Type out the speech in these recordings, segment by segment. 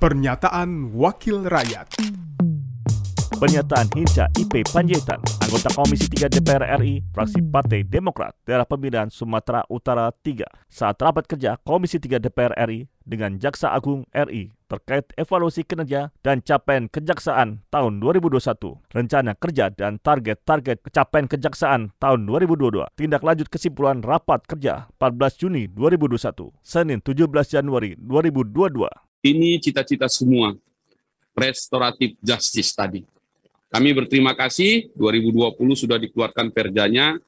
Pernyataan Wakil Rakyat. Pernyataan Hinca IP Panjaitan, anggota Komisi 3 DPR RI, fraksi Partai Demokrat, daerah pemilihan Sumatera Utara 3, saat rapat kerja Komisi 3 DPR RI dengan Jaksa Agung RI terkait evaluasi kinerja dan capaian kejaksaan tahun 2021, rencana kerja dan target-target capaian kejaksaan tahun 2022, tindak lanjut kesimpulan rapat kerja 14 Juni 2021, Senin 17 Januari 2022. Ini cita-cita semua restoratif justice tadi. Kami berterima kasih 2020 sudah dikeluarkan perjanya,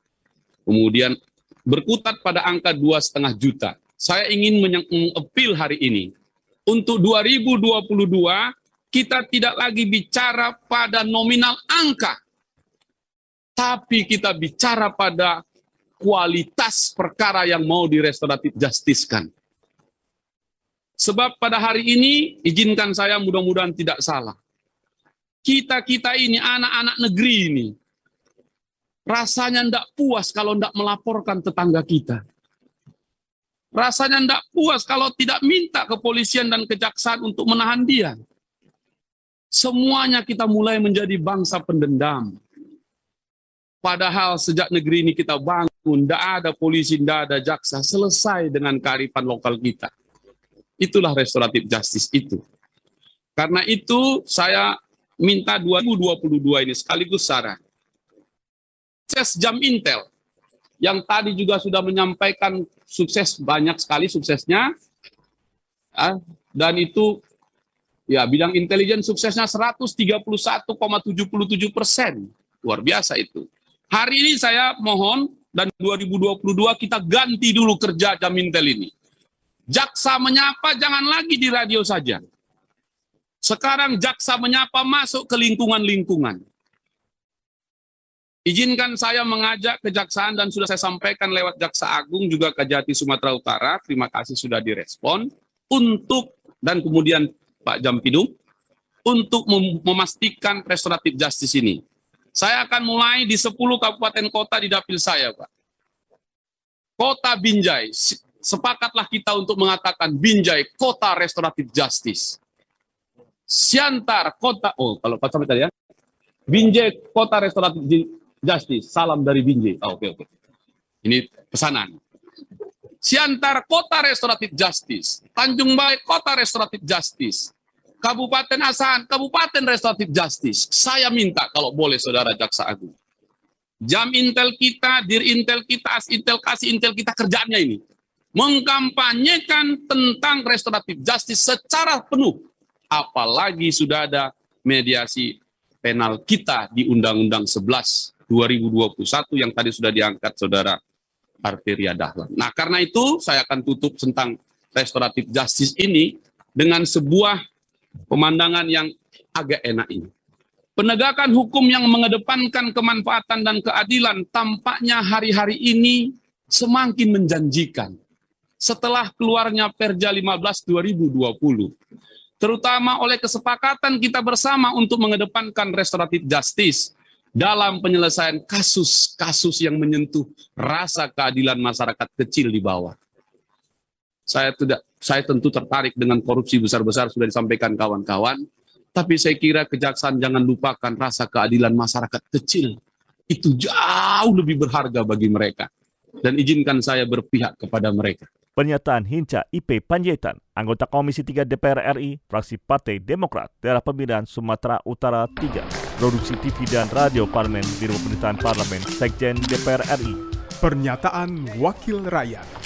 kemudian berkutat pada angka dua setengah juta. Saya ingin mengepil hari ini untuk 2022 kita tidak lagi bicara pada nominal angka, tapi kita bicara pada kualitas perkara yang mau direstoratif justiskan. Sebab pada hari ini, izinkan saya mudah-mudahan tidak salah kita-kita ini, anak-anak negeri ini, rasanya tidak puas kalau tidak melaporkan tetangga kita. Rasanya tidak puas kalau tidak minta kepolisian dan kejaksaan untuk menahan dia. Semuanya kita mulai menjadi bangsa pendendam. Padahal sejak negeri ini kita bangun, tidak ada polisi, tidak ada jaksa, selesai dengan kearifan lokal kita. Itulah restoratif justice itu. Karena itu saya minta 2022 ini sekaligus saran. Sukses jam Intel yang tadi juga sudah menyampaikan sukses banyak sekali suksesnya ya, dan itu ya bidang intelijen suksesnya 131,77 persen luar biasa itu. Hari ini saya mohon dan 2022 kita ganti dulu kerja jam Intel ini. Jaksa menyapa jangan lagi di radio saja. Sekarang jaksa menyapa masuk ke lingkungan-lingkungan. Izinkan saya mengajak kejaksaan dan sudah saya sampaikan lewat Jaksa Agung juga Kejati Sumatera Utara, terima kasih sudah direspon, untuk dan kemudian Pak Jampidum, untuk memastikan restoratif justice ini. Saya akan mulai di 10 kabupaten kota di dapil saya, Pak. Kota Binjai, sepakatlah kita untuk mengatakan Binjai, kota restoratif justice. Siantar kota oh kalau Pak sampai tadi ya. Binjai kota restoratif justice salam dari Binjai. Oh, oke okay, oke. Okay. ini pesanan. Siantar kota restoratif justice Tanjung Balai kota restoratif justice Kabupaten Asahan Kabupaten restoratif justice. Saya minta kalau boleh saudara jaksa agung. Jam intel kita dir intel kita as intel kasih intel kita kerjaannya ini mengkampanyekan tentang restoratif justice secara penuh apalagi sudah ada mediasi penal kita di Undang-Undang 11 2021 yang tadi sudah diangkat Saudara Arteria Dahlan. Nah, karena itu saya akan tutup tentang restoratif justice ini dengan sebuah pemandangan yang agak enak ini. Penegakan hukum yang mengedepankan kemanfaatan dan keadilan tampaknya hari-hari ini semakin menjanjikan. Setelah keluarnya Perja 15 2020, terutama oleh kesepakatan kita bersama untuk mengedepankan restoratif justice dalam penyelesaian kasus-kasus yang menyentuh rasa keadilan masyarakat kecil di bawah. Saya tidak saya tentu tertarik dengan korupsi besar-besar sudah disampaikan kawan-kawan, tapi saya kira kejaksaan jangan lupakan rasa keadilan masyarakat kecil. Itu jauh lebih berharga bagi mereka. Dan izinkan saya berpihak kepada mereka. Pernyataan Hinca IP Panjaitan, anggota Komisi 3 DPR RI, fraksi Partai Demokrat, daerah pemilihan Sumatera Utara 3, produksi TV dan radio parlemen, Biro Pemerintahan Parlemen, Sekjen DPR RI. Pernyataan Wakil Rakyat.